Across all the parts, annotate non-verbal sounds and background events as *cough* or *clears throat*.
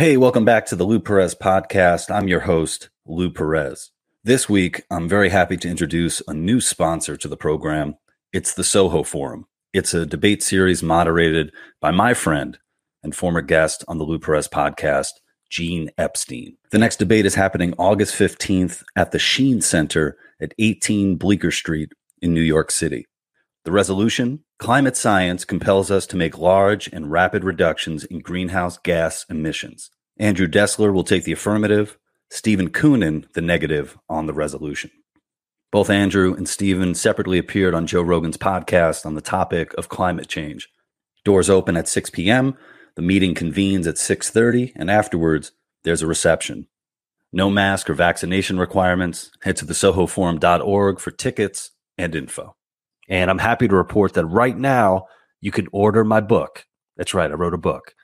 Hey, welcome back to the Lou Perez podcast. I'm your host, Lou Perez. This week, I'm very happy to introduce a new sponsor to the program. It's the Soho Forum. It's a debate series moderated by my friend and former guest on the Lou Perez podcast, Gene Epstein. The next debate is happening August 15th at the Sheen Center at 18 Bleecker Street in New York City. The resolution climate science compels us to make large and rapid reductions in greenhouse gas emissions. Andrew Dessler will take the affirmative, Stephen Koonin the negative on the resolution. Both Andrew and Stephen separately appeared on Joe Rogan's podcast on the topic of climate change. Doors open at 6 p.m. The meeting convenes at 6:30 and afterwards there's a reception. No mask or vaccination requirements. Head to the sohoforum.org for tickets and info. And I'm happy to report that right now you can order my book. That's right, I wrote a book.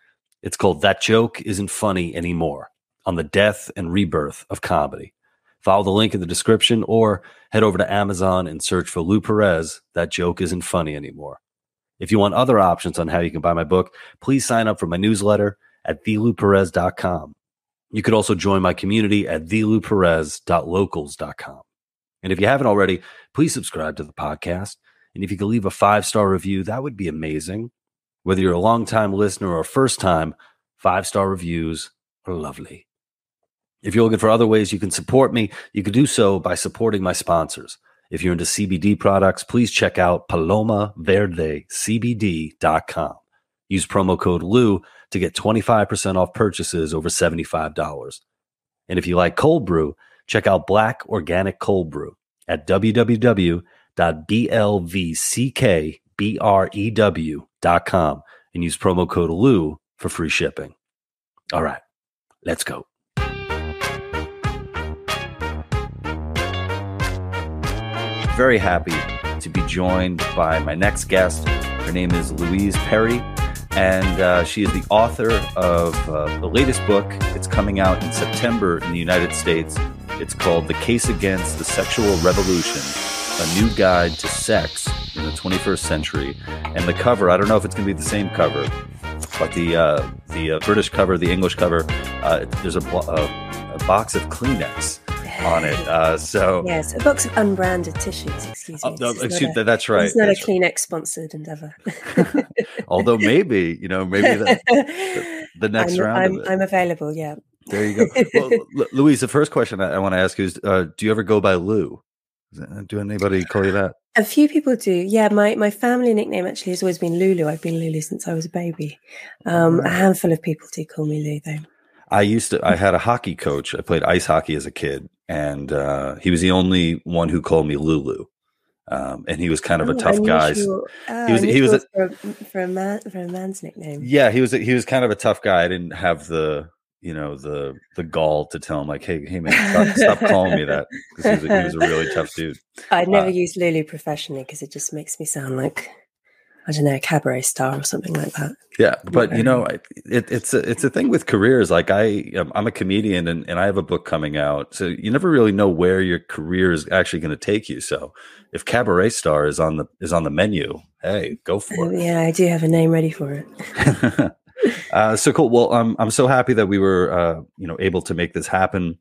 It's called That Joke Isn't Funny Anymore on the death and rebirth of comedy. Follow the link in the description or head over to Amazon and search for Lou Perez. That joke isn't funny anymore. If you want other options on how you can buy my book, please sign up for my newsletter at thelouperez.com. You could also join my community at thelouperez.locals.com. And if you haven't already, please subscribe to the podcast and if you could leave a five star review, that would be amazing. Whether you're a long time listener or first time, five star reviews are lovely. If you're looking for other ways you can support me, you can do so by supporting my sponsors. If you're into CBD products, please check out palomaverdecbd.com. Use promo code LOU to get 25% off purchases over $75. And if you like cold brew, check out Black Organic Cold Brew at www www.blvckbrew.com and use promo code LOU for free shipping. All right, let's go. Very happy to be joined by my next guest. Her name is Louise Perry, and uh, she is the author of uh, the latest book. It's coming out in September in the United States. It's called The Case Against the Sexual Revolution a new guide to sex in the 21st century. And the cover, I don't know if it's going to be the same cover, but the uh, the uh, British cover, the English cover, uh, there's a, a, a, box of Kleenex on it. Uh, so yes, a box of unbranded tissues. Excuse me. Oh, no, excuse, a, that's right. It's not that's a Kleenex sponsored endeavor. *laughs* Although maybe you know maybe the, the, the next I'm, round. I'm, I'm, available. Yeah. There you go. Well, *laughs* Louise, the first question I, I want to ask you is: uh, Do you ever go by Lou? Do anybody call you that? A few people do. Yeah, my, my family nickname actually has always been Lulu. I've been Lulu since I was a baby. Um, a handful of people do call me Lulu, though. I used to. I had a hockey coach. I played ice hockey as a kid, and uh, he was the only one who called me Lulu. Um, and he was kind of a oh, tough guy. Oh, he was. He was a, for, for, a man for a man's nickname. Yeah, he was. A, he was kind of a tough guy. I didn't have the you know the the gall to tell him like hey hey man stop, stop calling me that because he, he, was a really tough dude. I never uh, use lulu professionally because it just makes me sound like i don't know a cabaret star or something like that. Yeah but you know it, it's a it's a thing with careers like i um, i'm a comedian and, and i have a book coming out so you never really know where your career is actually going to take you so if cabaret star is on the is on the menu hey go for it. yeah i do have a name ready for it *laughs* uh, so cool. Well, I'm I'm so happy that we were uh, you know able to make this happen.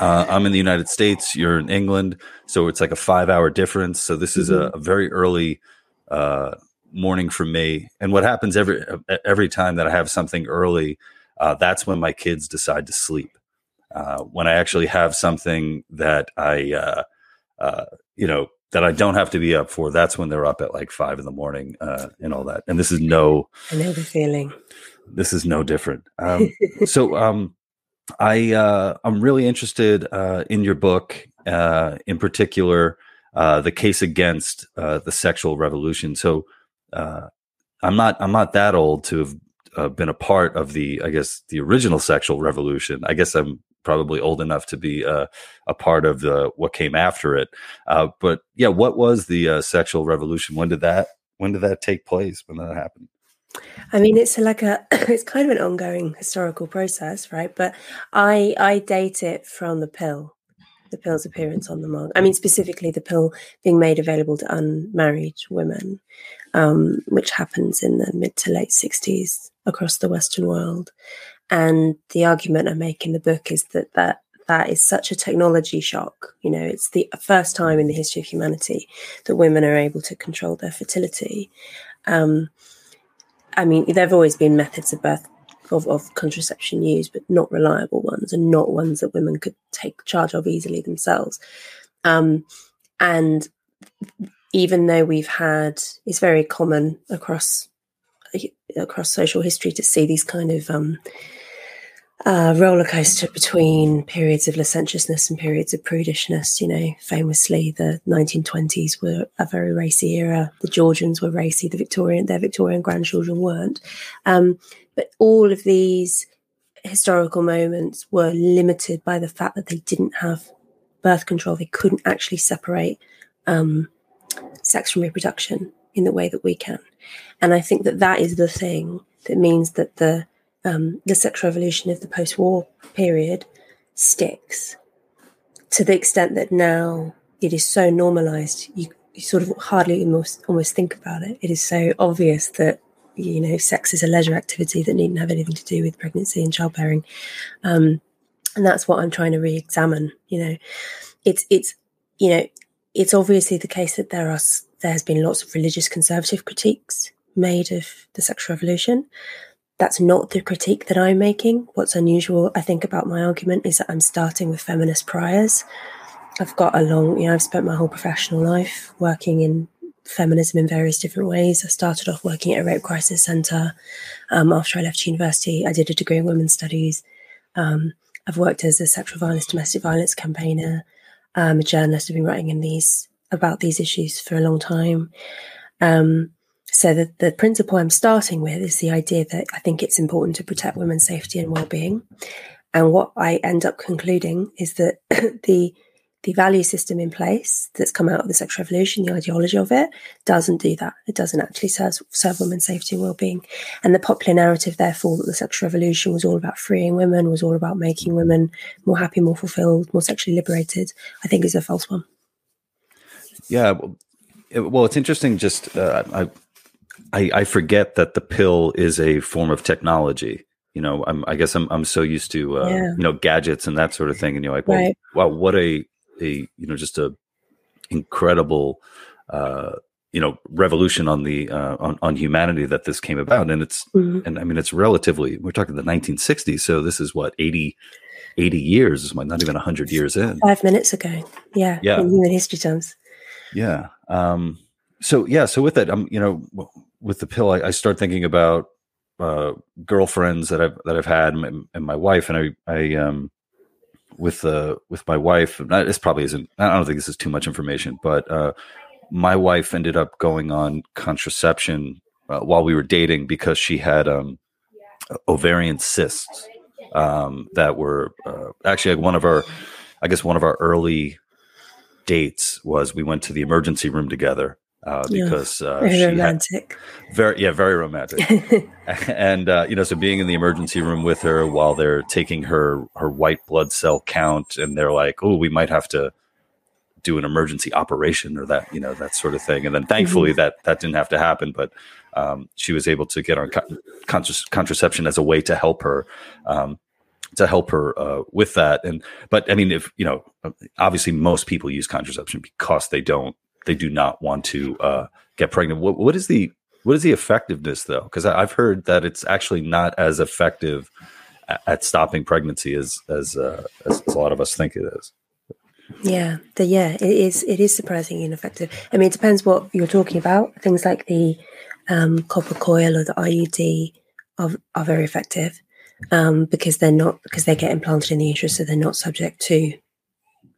Uh, I'm in the United States. You're in England, so it's like a five hour difference. So this is mm-hmm. a, a, very early uh, morning for me. And what happens every every time that I have something early, uh, that's when my kids decide to sleep. Uh, when I actually have something that I you know that I don't have to be up for, that's when they're up at like five in the morning uh, and all that. And this is no. I know the feeling. This is no different. Um, *laughs* so um, I uh, I'm really interested uh, in your book, uh, in particular, uh, the case against uh, the sexual revolution. So I'm not I'm not that old to have been a part of the I guess the original sexual revolution. I guess I'm probably old enough to be uh, a part of the what came after it. Uh, but yeah, what was the uh, sexual revolution? When did that when did that take place? When that happen? I mean, it's like a *clears throat* it's kind of an ongoing historical process, right? But I I date it from the pill, the pill's appearance on the market. I mean, specifically the pill being made available to unmarried women, um, which happens in the mid to late sixties across the Western world. And the argument I make in the book is that that that is such a technology shock. You know, it's the first time in the history of humanity that women are able to control their fertility. Um, I mean, there have always been methods of birth of, of contraception used, but not reliable ones and not ones that women could take charge of easily themselves. Um, and even though we've had, it's very common across across social history to see these kind of um, uh, roller coaster between periods of licentiousness and periods of prudishness. You know, famously, the 1920s were a very racy era. The Georgians were racy. The Victorian, their Victorian grandchildren weren't. Um, but all of these historical moments were limited by the fact that they didn't have birth control. They couldn't actually separate um, sex from reproduction in the way that we can. And I think that that is the thing that means that the um, the sexual revolution of the post-war period sticks to the extent that now it is so normalized you, you sort of hardly almost almost think about it. It is so obvious that you know sex is a leisure activity that needn't have anything to do with pregnancy and childbearing, um, and that's what I'm trying to re-examine. You know, it's it's you know it's obviously the case that there are there has been lots of religious conservative critiques made of the sexual revolution. That's not the critique that I'm making. What's unusual, I think, about my argument is that I'm starting with feminist priors. I've got a long, you know, I've spent my whole professional life working in feminism in various different ways. I started off working at a rape crisis centre. Um, after I left university, I did a degree in women's studies. Um, I've worked as a sexual violence, domestic violence campaigner. I'm a journalist. I've been writing in these about these issues for a long time. Um, so the, the principle I'm starting with is the idea that I think it's important to protect women's safety and well-being. And what I end up concluding is that *clears throat* the the value system in place that's come out of the sexual revolution, the ideology of it, doesn't do that. It doesn't actually serve, serve women's safety and well-being. And the popular narrative, therefore, that the sexual revolution was all about freeing women, was all about making women more happy, more fulfilled, more sexually liberated, I think is a false one. Yeah, well, it's interesting. Just uh, I, I, I forget that the pill is a form of technology. You know, I'm, I guess I'm, I'm so used to, uh, yeah. you know, gadgets and that sort of thing. And you're like, well, right. wow, what a, a, you know, just a incredible, uh, you know, revolution on the, uh, on, on humanity that this came about. And it's, mm-hmm. and I mean, it's relatively, we're talking the 1960s. So this is what, 80, 80 years, is not even 100 years in. Five minutes ago. Yeah. Yeah. In human history terms. Yeah. Um, so yeah, so with that, I'm, you know, with the pill, I, I start thinking about uh, girlfriends that I've that I've had and, and my wife, and I I um with uh with my wife. This probably isn't. I don't think this is too much information, but uh, my wife ended up going on contraception uh, while we were dating because she had um ovarian cysts um, that were uh, actually like one of our, I guess one of our early dates was we went to the emergency room together uh, because uh, very romantic. very yeah, very romantic. *laughs* and uh, you know, so being in the emergency room with her while they're taking her her white blood cell count, and they're like, "Oh, we might have to do an emergency operation or that you know that sort of thing." And then thankfully mm-hmm. that that didn't have to happen, but um, she was able to get on contra- contraception as a way to help her. Um, to help her uh, with that, and but I mean, if you know, obviously most people use contraception because they don't they do not want to uh, get pregnant. What, what is the what is the effectiveness though? Because I've heard that it's actually not as effective at, stopping pregnancy as as, uh, as, a lot of us think it is. Yeah, the, yeah, it is. It is surprisingly ineffective. I mean, it depends what you're talking about. Things like the um, copper coil or the IUD are, are very effective um, because they're not because they get implanted in the uterus, so they're not subject to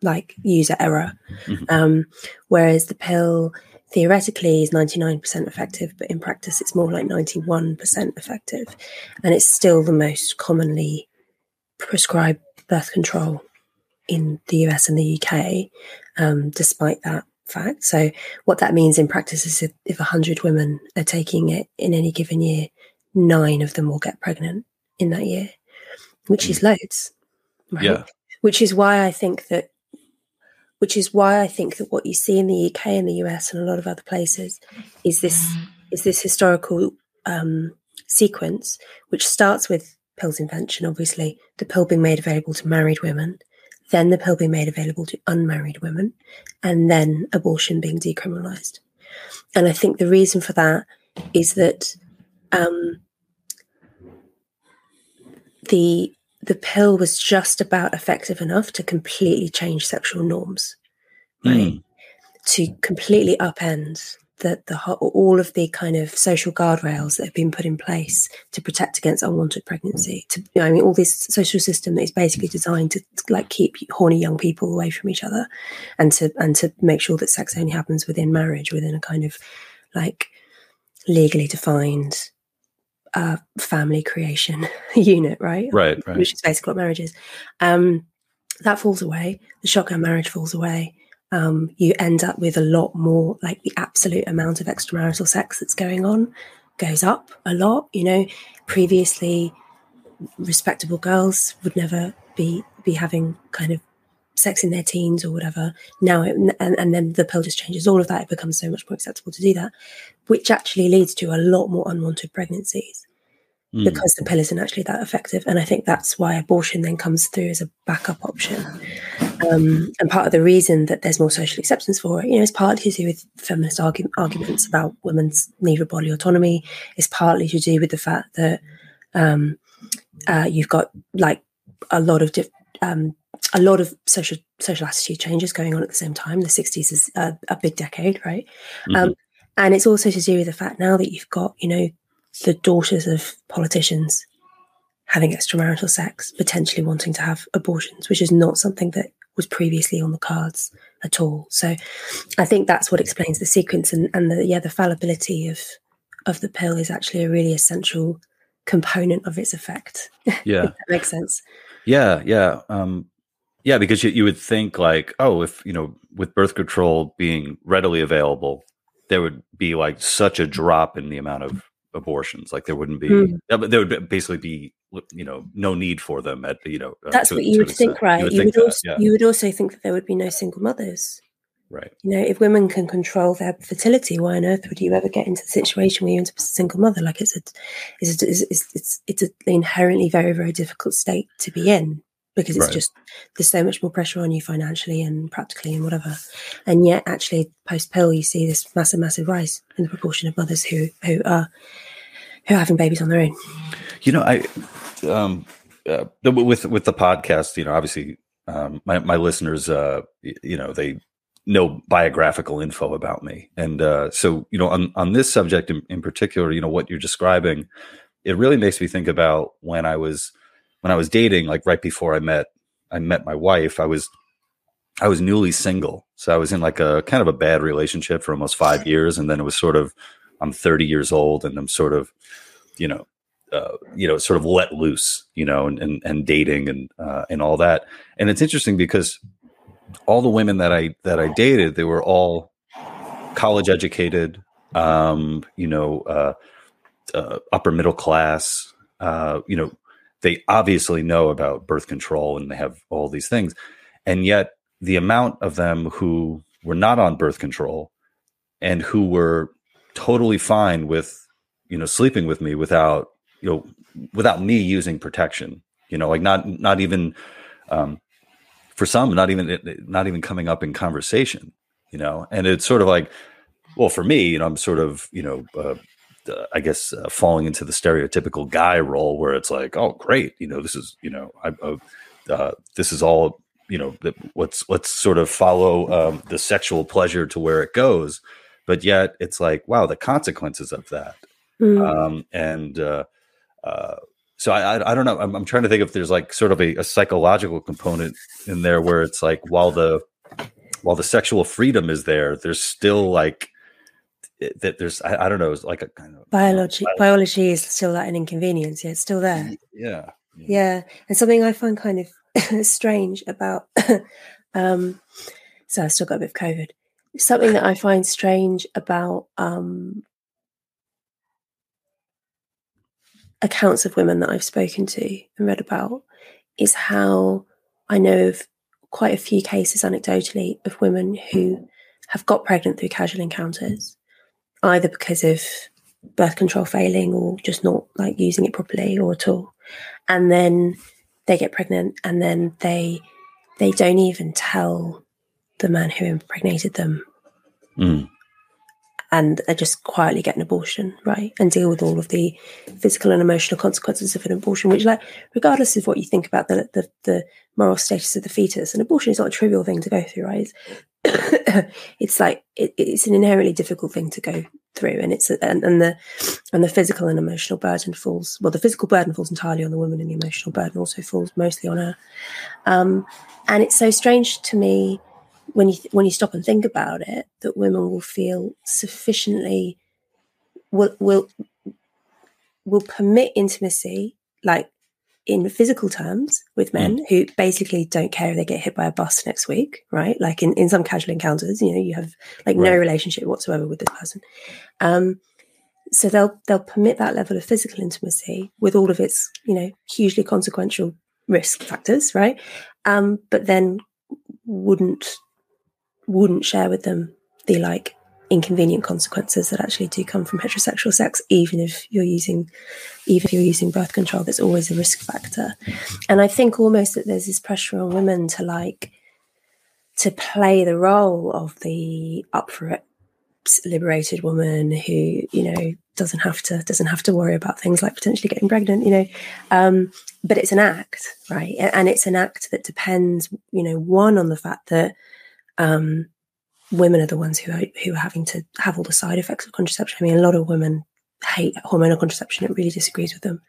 like user error. Mm-hmm. Um, whereas the pill theoretically is 99% effective, but in practice it's more like 91% effective. And it's still the most commonly prescribed birth control in the US and the UK, um, despite that fact. So, what that means in practice is if, if 100 women are taking it in any given year, nine of them will get pregnant in that year, which is mm. loads. Right? Yeah. Which is why I think that which is why I think that what you see in the UK and the US and a lot of other places is this is this historical um, sequence, which starts with pill's invention, obviously, the pill being made available to married women, then the pill being made available to unmarried women, and then abortion being decriminalized. And I think the reason for that is that um, the the pill was just about effective enough to completely change sexual norms, right? Mm. To completely upend the, the all of the kind of social guardrails that have been put in place to protect against unwanted pregnancy. To you know, I mean, all this social system that is basically designed to like keep horny young people away from each other, and to and to make sure that sex only happens within marriage, within a kind of like legally defined uh, family creation *laughs* unit, right? Right, right. Which is basically what marriage is. Um, that falls away. The shotgun marriage falls away um, you end up with a lot more like the absolute amount of extramarital sex that's going on goes up a lot you know previously respectable girls would never be be having kind of sex in their teens or whatever now it, and, and then the pill just changes all of that it becomes so much more acceptable to do that which actually leads to a lot more unwanted pregnancies mm. because the pill isn't actually that effective. And I think that's why abortion then comes through as a backup option. Um, and part of the reason that there's more social acceptance for it, you know, is partly to do with feminist argu- arguments about women's need for bodily autonomy. It's partly to do with the fact that um, uh, you've got like a lot of diff- um, a lot of social social attitude changes going on at the same time. The 60s is a, a big decade, right? Mm-hmm. Um, and it's also to do with the fact now that you've got, you know, the daughters of politicians having extramarital sex, potentially wanting to have abortions, which is not something that was previously on the cards at all. So I think that's what explains the sequence and, and the yeah, the fallibility of of the pill is actually a really essential component of its effect. *laughs* Yeah. that makes sense. Yeah, yeah. Um yeah, because you, you would think like, oh, if you know, with birth control being readily available, there would be like such a drop in the amount of abortions. Like there wouldn't be, mm. there would basically be, you know, no need for them at, you know, uh, that's uh, to, what you would think, right? You would, you, would also, yeah. you would also think that there would be no single mothers. Right. You know, if women can control their fertility, why on earth would you ever get into the situation where you're a single mother? Like it's a, it's a, it's, it's, it's an inherently very, very difficult state to be in because it's right. just there's so much more pressure on you financially and practically and whatever. And yet, actually, post pill, you see this massive, massive rise in the proportion of mothers who who are who are having babies on their own. You know, I um, uh, with with the podcast, you know, obviously, um, my my listeners, uh, you know, they know biographical info about me, and uh, so you know, on on this subject in, in particular, you know, what you're describing, it really makes me think about when I was when I was dating, like right before I met I met my wife, I was I was newly single. So I was in like a kind of a bad relationship for almost five *laughs* years. And then it was sort of I'm 30 years old and I'm sort of, you know, uh, you know, sort of let loose, you know, and and, and dating and uh, and all that. And it's interesting because all the women that I that I dated, they were all college educated, um, you know, uh, uh upper middle class, uh, you know, they obviously know about birth control and they have all these things. And yet, the amount of them who were not on birth control and who were totally fine with, you know, sleeping with me without, you know, without me using protection, you know, like not, not even, um, for some, not even, not even coming up in conversation, you know, and it's sort of like, well, for me, you know, I'm sort of, you know, uh, uh, I guess uh, falling into the stereotypical guy role where it's like, oh, great, you know, this is, you know, I, uh, uh this is all, you know, let's let's sort of follow um, the sexual pleasure to where it goes, but yet it's like, wow, the consequences of that, mm. um, and uh, uh, so I, I, I don't know. I'm, I'm, trying to think if there's like sort of a, a psychological component in there where it's like while the while the sexual freedom is there, there's still like that there's I, I, don't know it's like a kind of biology biology is still like an inconvenience yeah it's still there. Yeah yeah, yeah. and something i find kind of *laughs* strange about *laughs* um so i still got a bit of covid. Something that i *laughs* find strange about um accounts of women that i've spoken to and read about is how i know of quite a few cases anecdotally of women who have got pregnant through casual encounters either because of birth control failing or just not like using it properly or at all. And then they get pregnant and then they they don't even tell the man who impregnated them. Mm. And they just quietly get an abortion, right? And deal with all of the physical and emotional consequences of an abortion, which, like, regardless of what you think about the, the, the moral status of the fetus, And abortion is not a trivial thing to go through, right? It's, *coughs* like, it, it's an inherently difficult thing to go through. And it's, and, and the, and the physical and emotional burden falls, well, the physical burden falls entirely on the woman and the emotional burden also falls mostly on her. Um, and it's so strange to me when you when you stop and think about it that women will feel sufficiently will will will permit intimacy like in physical terms with men mm. who basically don't care if they get hit by a bus next week right like in, in some casual encounters you know you have like right. no relationship whatsoever with this person um so they'll they'll permit that level of physical intimacy with all of its you know hugely consequential risk factors right um but then wouldn't wouldn't share with them the like inconvenient consequences that actually do come from heterosexual sex even if you're using even if you're using birth control there's always a risk factor. And i think almost that there's this pressure on women to like to play the role of the up for it liberated woman who you know doesn't have to doesn't have to worry about things like potentially getting pregnant you know. Um, but it's an act right? And it's an act that depends you know one on the fact that um, women are the ones who are, who are having to have all the side effects of contraception. I mean, a lot of women hate hormonal contraception; it really disagrees with them.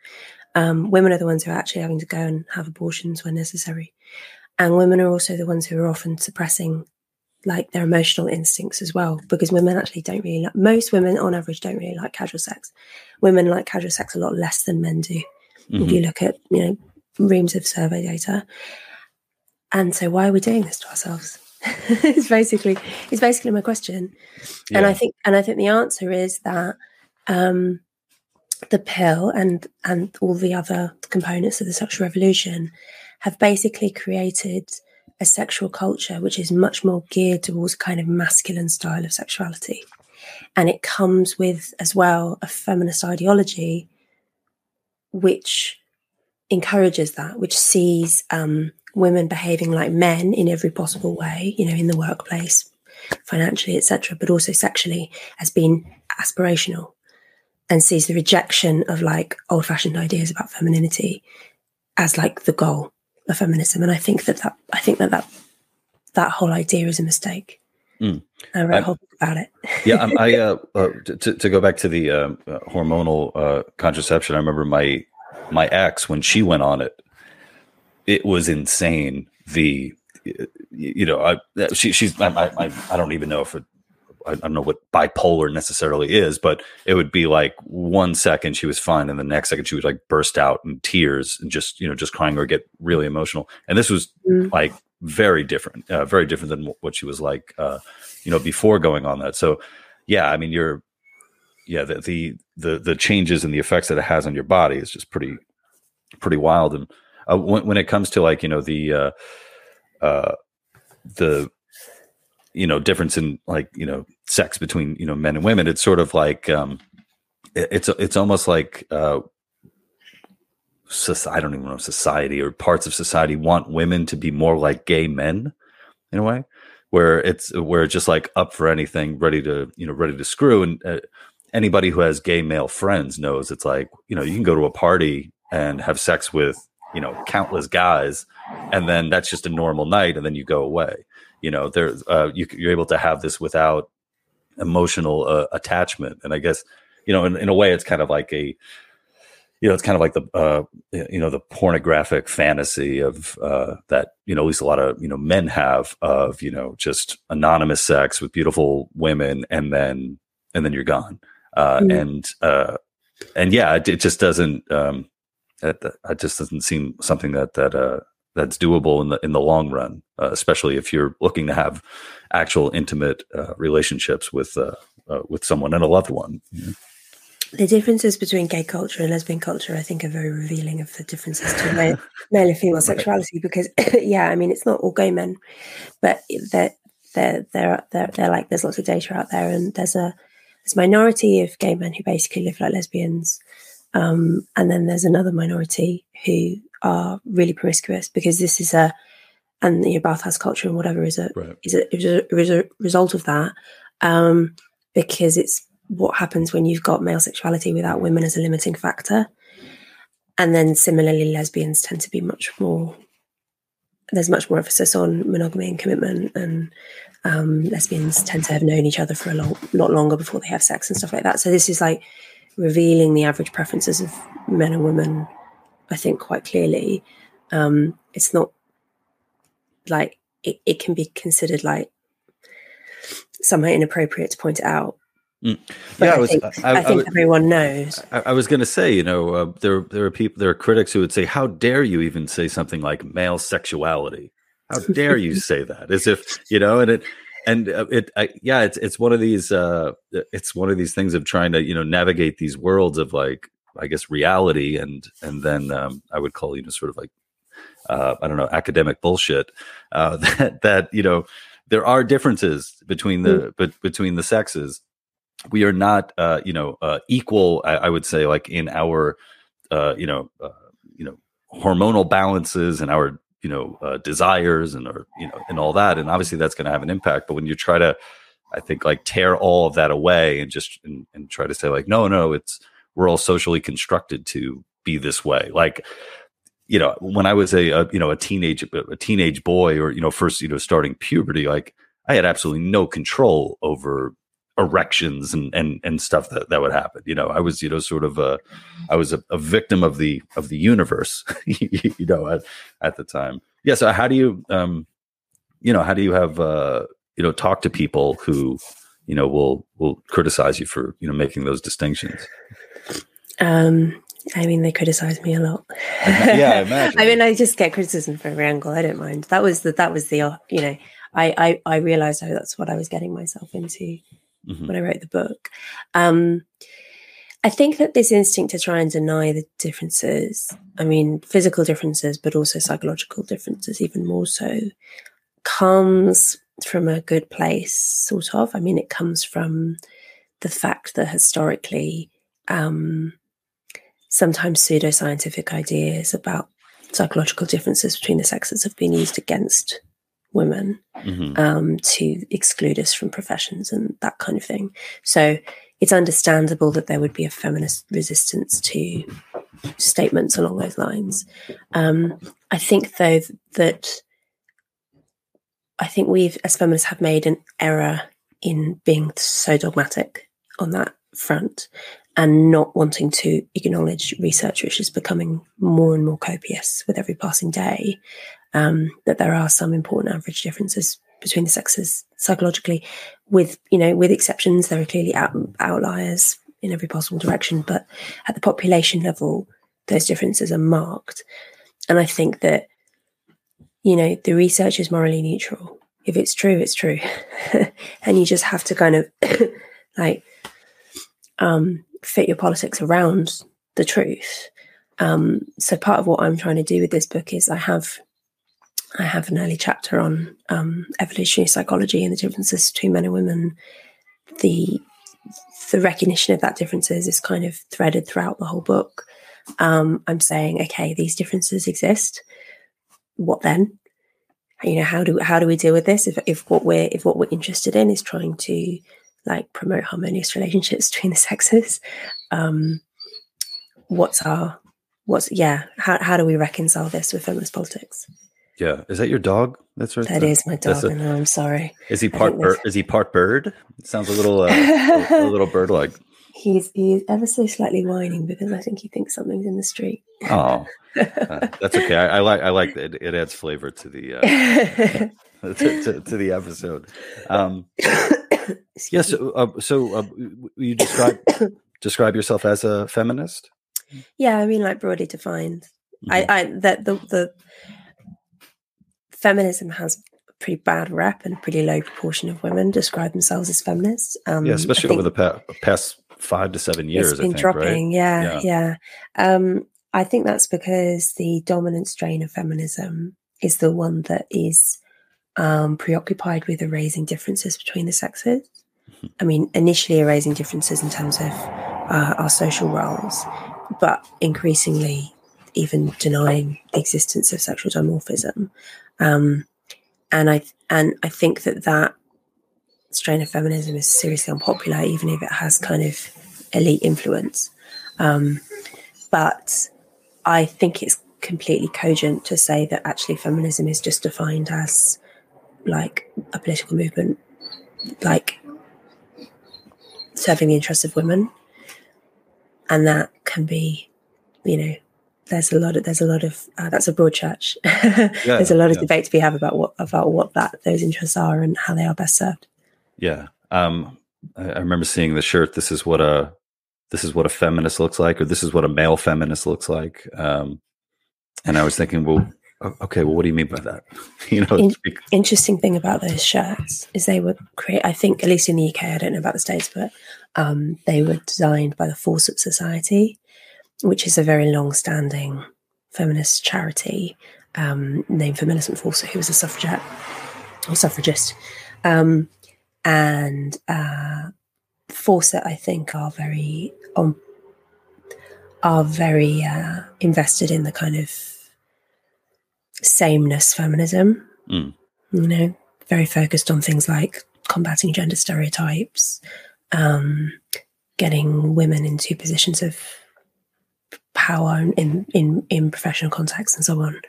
Um, women are the ones who are actually having to go and have abortions when necessary, and women are also the ones who are often suppressing like their emotional instincts as well because women actually don't really like most women on average don't really like casual sex women like casual sex a lot less than men do mm-hmm. if you look at you know reams of survey data and so why are we doing this to ourselves *laughs* it's basically it's basically my question yeah. and i think and i think the answer is that um, the pill and and all the other components of the sexual revolution have basically created a sexual culture which is much more geared towards a kind of masculine style of sexuality and it comes with as well a feminist ideology which encourages that which sees um, women behaving like men in every possible way, you know, in the workplace, financially, etc., but also sexually as being aspirational and sees the rejection of like old fashioned ideas about femininity as like the goal of feminism. And I think that that, I think that that, that whole idea is a mistake. Mm. I wrote a whole book about it. *laughs* yeah, I, uh, uh, to, to go back to the uh, hormonal uh, contraception, I remember my my ex when she went on it it was insane. The you know, I she, she's I, I I don't even know if it, I don't know what bipolar necessarily is, but it would be like one second she was fine, and the next second she would like burst out in tears and just you know just crying or get really emotional. And this was mm. like very different, uh, very different than what she was like, uh, you know, before going on that. So yeah, I mean, you're yeah the the the, the changes and the effects that it has on your body is just pretty pretty wild and uh, when, when, it comes to like you know the uh, uh, the you know difference in like you know sex between you know men and women it's sort of like um it, it's it's almost like uh I don't even know society or parts of society want women to be more like gay men in a way where it's where just like up for anything ready to you know ready to screw. And uh, anybody who has gay male friends knows it's like you know you can go to a party and have sex with you know countless guys and then that's just a normal night and then you go away. You know there's uh, you, are able to have this without emotional uh, attachment. And i guess you know in, in, a way it's kind of like a you know it's kind of like the uh, you know the pornographic fantasy of uh, that you know at least a lot of you know men have of you know just anonymous sex with beautiful women and then and then you're gone. Uh, mm-hmm. and uh, and yeah it, it just doesn't um, that, that just doesn't seem something that that uh, that's doable in the in the long run, uh, especially if you're looking to have actual intimate uh, relationships with uh, uh, with someone and a loved one. The differences between gay culture and lesbian culture, I think, are very revealing of the differences between male, *laughs* male and female sexuality. Because, *coughs* yeah, I mean, it's not all gay men, but they're they're they're they're, they're like there's lots of data out there, and there's a there's a minority of gay men who basically live like lesbians, um, and then there's another minority who are really promiscuous because this is a and you know, bathhouse culture and whatever is a right. is a, is a, result of that um, because it's what happens when you've got male sexuality without women as a limiting factor. And then similarly, lesbians tend to be much more, there's much more emphasis on monogamy and commitment. And um, lesbians tend to have known each other for a long, lot longer before they have sex and stuff like that. So this is like revealing the average preferences of men and women, I think, quite clearly. Um, it's not like it, it can be considered like somehow inappropriate to point it out. Mm. yeah, I, I, was, think, I, I think everyone knows. I, was going to say, you know, uh, there there are people, there are critics who would say, "How dare you even say something like male sexuality? How dare you *laughs* say that?" As if you know, and it and uh, it, yeah, it's it's one of these, uh, it's one of these things of trying to you know navigate these worlds of like, I guess, reality, and and then um, I would call you know sort of like, uh, I don't know, academic bullshit uh, *laughs* that that you know there are differences between the mm. but between the sexes. We are not, uh, you know, uh, equal. I, I, would say, like in our, uh, you know, uh, you know, hormonal balances and our, you know, uh, desires and our, you know, and all that. And obviously, that's going to have an impact. But when you try to, I think, like tear all of that away and just and, and try to say, like, no, no, it's we're all socially constructed to be this way. Like you know, when I was a, a, you know a teenage a teenage boy or you know first you know starting puberty, like I had absolutely no control over erections and and and stuff that that would happen. You know, I was you know sort of a I was a, a victim of the of the universe. *laughs* you know, at, at the time. Yeah. So how do you um, you know, how do you have uh, you know talk to people who you know will will criticize you for you know making those distinctions? Um, I mean, they criticize me a lot. *laughs* yeah, I *laughs* imagine. I mean, I just get criticism from every angle. I don't mind. That was the that was the uh, you know, I I, I realized oh, that's what I was getting myself into mm-hmm. when I wrote the book. Um, I think that this instinct to try and deny the differences, I mean, physical differences, but also psychological differences, even more so, comes from a good place, sort of. I mean, it comes from the fact that historically, um, sometimes pseudoscientific ideas about psychological differences between the sexes have been used against women mm-hmm. um, to exclude us from professions and that kind of thing. So it's understandable that there would be a feminist resistance to statements along those lines. Um, I think, though, that I think we've, as feminists, have made an error in being so dogmatic on that front and not wanting to acknowledge research, which is becoming more and more copious with every passing day, um, that there are some important average differences between the sexes psychologically. With you know, with exceptions, there are clearly out, outliers in every possible direction, but at the population level, those differences are marked. And I think that you know the research is morally neutral. If it's true, it's true, *laughs* and you just have to kind of *coughs* like um, fit your politics around the truth. Um, so part of what I'm trying to do with this book is I have I have an early chapter on um, evolutionary psychology and the differences between men and women. The the recognition of that differences is kind of threaded throughout the whole book. Um, I'm saying, okay, these differences exist. What then? You know, how do how do we deal with this? If if what we're if what we're interested in is trying to like promote harmonious relationships *laughs* between the sexes um what's our what's yeah how, how do we reconcile this with feminist politics yeah. Is that your dog that's right That is my dog a, i'm sorry. Is he part bird is he part bird? It sounds a little uh, a, a, *laughs* little bird like he's he's ever so slightly whining because i think he thinks something's in the street. Oh. Uh, *laughs* that's okay. I, I, like i like that it, it adds flavor to the uh, *laughs* to, to, to, the episode. Um *coughs* yes. So, uh, so uh, you describe *coughs* describe yourself as a feminist? Yeah, I mean, like broadly defined. Mm-hmm. I, I that the the feminism has a pretty bad rep, and a pretty low proportion of women describe themselves as feminists. Um, yeah, especially over the pa- past five to seven years. It's been think, dropping. Right? Yeah, yeah. yeah. Um, I think that's because the dominant strain of feminism is the one that is um, preoccupied with erasing differences between the sexes. I mean, initially erasing differences in terms of uh, our social roles, but increasingly even denying the existence of sexual dimorphism. Um, and I and I think that that strain of feminism is seriously unpopular, even if it has kind of elite influence. Um, but I think it's completely cogent to say that actually feminism is just defined as like a political movement, like serving the interests of women, and that can be, you know, there's a lot of there's a lot of uh, that's a broad church. *laughs* yeah, there's a lot of yeah. debate to be have about what about what that those interests are and how they are best served. Yeah, um, I, I remember seeing the shirt. This is what a this is what a feminist looks like, or this is what a male feminist looks like. Um, and I was thinking, well, okay, well, what do you mean by that? *laughs* you know, In, interesting thing about those shirts is they were create. I think at least in the UK, I don't know about the states, but um, they were designed by the Fawcett Society, which is a very long-standing feminist charity um, named for Millicent Fawcett, who was a suffragette or suffragist. Um, and uh, Fawcett, I think, are very on are very uh, invested in the kind of sameness feminism. Mm. You know, very focused on things like combating gender stereotypes, um, getting women into positions of power in in in professional contexts and so on.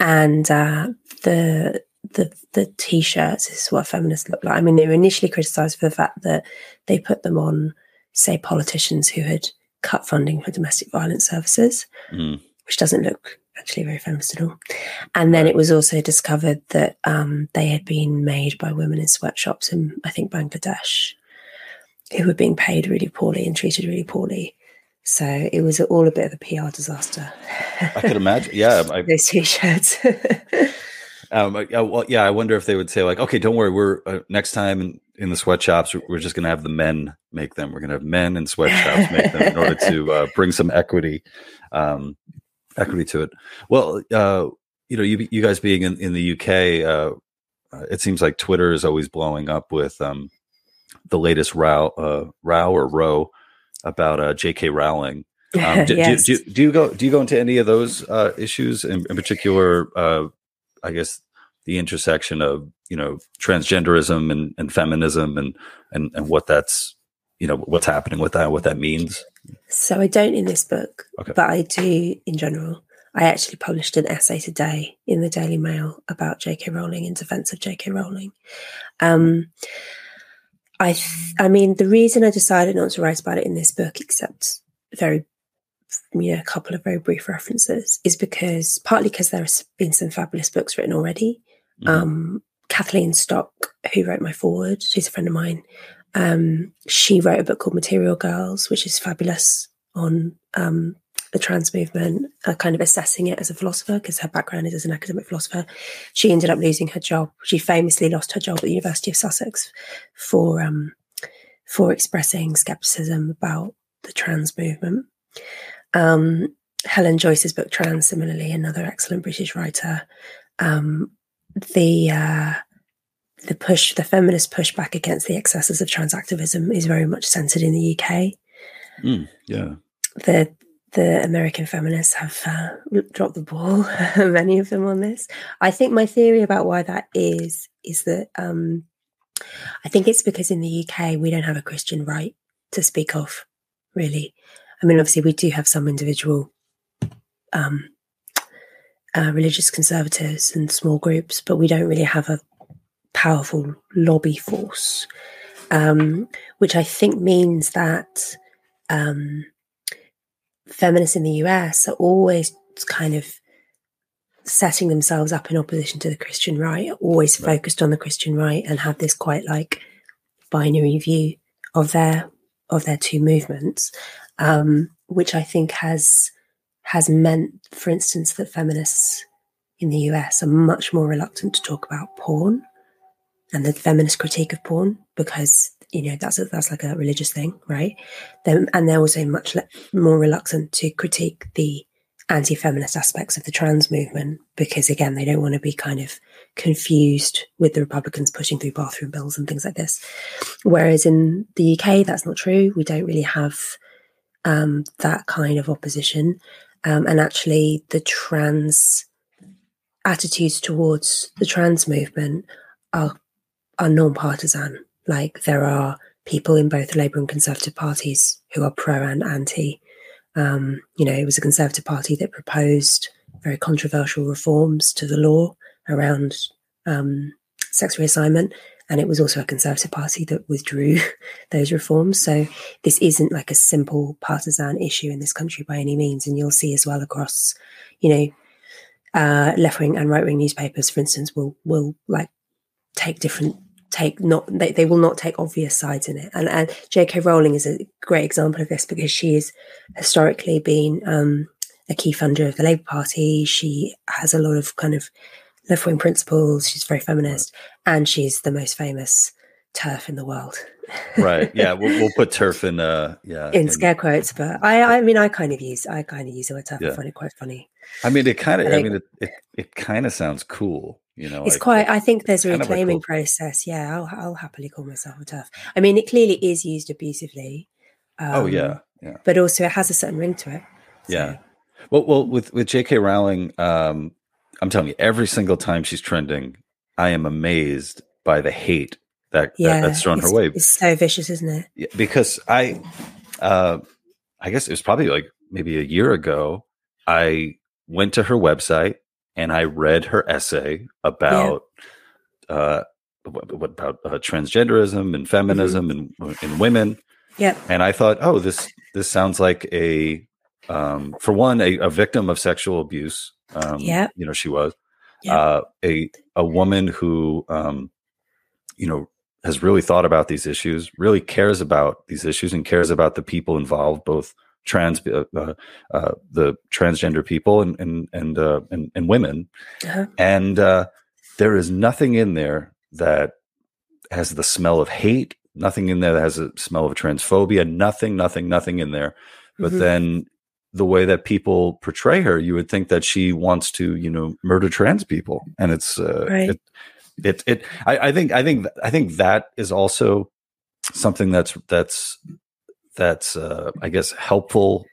And uh, the the the t-shirts is what feminists look like. I mean, they were initially criticised for the fact that they put them on, say, politicians who had cut funding for domestic violence services, mm. which doesn't look actually very feminist at all. And then it was also discovered that um, they had been made by women in sweatshops in, I think, Bangladesh, who were being paid really poorly and treated really poorly. So it was all a bit of a PR disaster. I could imagine. Yeah, *laughs* I, those t-shirts. *laughs* Um, I, well, yeah, I wonder if they would say like, okay, don't worry, we're uh, next time in, in the sweatshops, we're just going to have the men make them. We're going to have men in sweatshops make them in order to uh, bring some equity, um, equity to it. Well, uh, you know, you you guys being in, in the UK, uh, uh, it seems like Twitter is always blowing up with um, the latest row, uh, row or row about uh, J.K. Rowling. Um, *laughs* do, yes. do, do, do, you go? Do you go into any of those uh, issues in, in particular? Uh, I guess the intersection of you know transgenderism and, and feminism and, and and what that's you know what's happening with that, what that means. So I don't in this book, okay. but I do in general. I actually published an essay today in the Daily Mail about J.K. Rowling in defense of J.K. Rowling. Um, I, th- I mean, the reason I decided not to write about it in this book, except very you know, a couple of very brief references is because partly because there has been some fabulous books written already. Mm-hmm. Um, Kathleen Stock, who wrote my foreword, she's a friend of mine. Um, she wrote a book called Material Girls, which is fabulous on um, the trans movement, uh, kind of assessing it as a philosopher because her background is as an academic philosopher. She ended up losing her job. She famously lost her job at the University of Sussex for um, for expressing skepticism about the trans movement. Um, Helen Joyce's book Trans, similarly, another excellent British writer. Um, the uh, the push, the feminist pushback against the excesses of trans activism is very much centered in the UK. Mm, yeah, the the American feminists have uh, dropped the ball, *laughs* many of them on this. I think my theory about why that is is that um, I think it's because in the UK we don't have a Christian right to speak of, really. I mean, obviously, we do have some individual um, uh, religious conservatives and small groups, but we don't really have a powerful lobby force, um, which I think means that um, feminists in the US are always kind of setting themselves up in opposition to the Christian right, always right. focused on the Christian right, and have this quite like binary view of their of their two movements um, which I think has has meant, for instance, that feminists in the US are much more reluctant to talk about porn and the feminist critique of porn because you know that's a, that's like a religious thing, right? Then, and they're also much le- more reluctant to critique the anti-feminist aspects of the trans movement because again they don't want to be kind of confused with the republicans pushing through bathroom bills and things like this. Whereas in the uk that's not true. We don't really have um, that kind of opposition. Um, and actually the trans attitudes towards the trans movement are are non-partisan like there are people in both the labour and conservative parties who are pro and anti um, you know, it was a Conservative Party that proposed very controversial reforms to the law around um, sex reassignment. And it was also a Conservative Party that withdrew *laughs* those reforms. So this isn't like a simple partisan issue in this country by any means. And you'll see as well across, you know, uh, left wing and right wing newspapers, for instance, will will like take different take not they, they will not take obvious sides in it. And, and j.k rowling is a great example of this because she has historically been um, a key funder of the labour party. She has a lot of kind of left-wing principles. She's very feminist and she's the most famous TERF in the world. Right. Yeah we'll, we'll, put TERF in uh yeah in, in, scare quotes but i i mean i kind of use i kind of use the word TERF yeah. i find it quite funny. I mean it kind of i, I mean it, it, it kind of sounds cool you know, it's like, quite. I think there's a reclaiming process. Yeah, I'll, I'll happily call myself a TERF. I mean, it clearly is used abusively. Um, oh yeah, yeah. But also, it has a certain ring to it. So. Yeah. Well, well, with with J.K. Rowling, um, I'm telling you, every single time she's trending, I am amazed by the hate that, yeah, that that's thrown her way. It's so vicious, isn't it? Yeah, because I, uh, I guess it was probably like maybe a year ago. I went to her website and I read her essay about yeah. uh, what, what, about uh, transgenderism and feminism mm-hmm. and, and women. Yeah, and I thought, oh, this this sounds like a um, for one a, a, victim of sexual abuse. Um, yeah, you know she was yeah. uh, a a woman who um, you know has really thought about these issues, really cares about these issues, and cares about the people involved, both trans uh, uh, uh, the transgender people and and and uh, and, and, women, uh-huh. and uh, there is nothing in there that has the smell of hate. Nothing in there that has a smell of transphobia. Nothing, nothing, nothing in there. But mm-hmm. then the way that people portray her, you would think that she wants to, you know, murder trans people, and it's uh, right. it, it, it I, I think I think I think that is also something that's that's that's uh, I guess helpful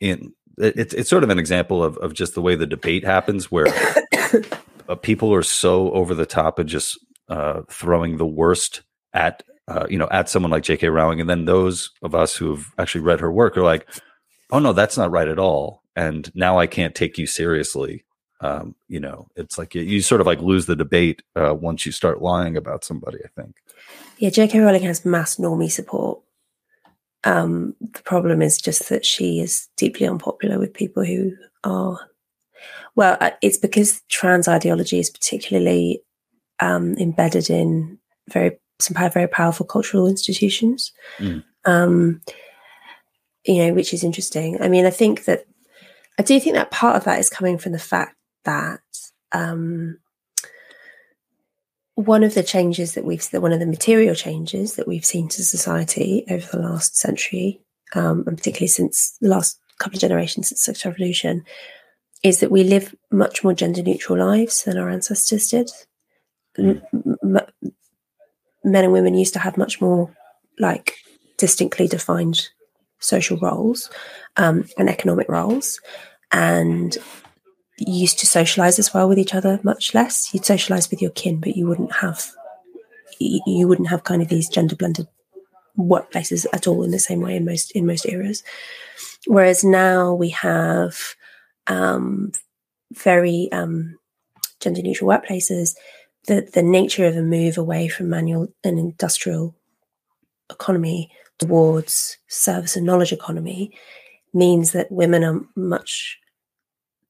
in it's it's sort of an example of of just the way the debate happens where *coughs* uh, people are so over the top and just uh, throwing the worst at uh, you know at someone like J.K. Rowling, and then those of us who have actually read her work are like, oh no, that's not right at all, and now I can't take you seriously. Um, you know, it's like you, you, sort of like lose the debate uh, once you start lying about somebody. I think. Yeah, J.K. Rowling has mass normie support um, the problem is just that she is deeply unpopular with people who are, well, uh, it's because trans ideology is particularly um, embedded in very some very powerful cultural institutions. Mm. Um, you know, which is interesting. I mean, I think that I do think that part of that is coming from the fact that um, one of the changes that we've one of the material changes that we've seen to society over the last century, um, and particularly since the last couple of generations since the sexual revolution, is that we live much more gender neutral lives than our ancestors did. M- men and women used to have much more like distinctly defined social roles um, and economic roles, and used to socialize as well with each other much less. You'd socialize with your kin, but you wouldn't have you wouldn't have kind of these gender blended workplaces at all in the same way in most in most eras. Whereas now we have um, very um, gender neutral workplaces. The the nature of a move away from manual and industrial economy towards service and knowledge economy means that women are much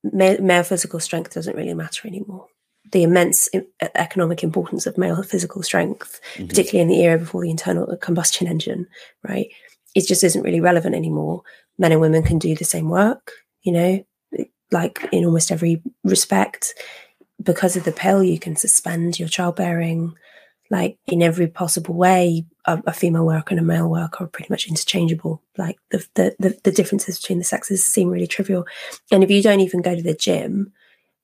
male physical strength doesn't really matter anymore. The immense economic importance of male physical strength, mm-hmm. particularly in the era before the internal combustion engine, right, it just isn't really relevant anymore. Men and women can do the same work, you know, like in almost every respect. Because of the pill, you can suspend your childbearing. Like in every possible way, a, a, female worker and a male worker are pretty much interchangeable. Like the, the, the the differences between the sexes seem really trivial. And if you don't even go to the gym,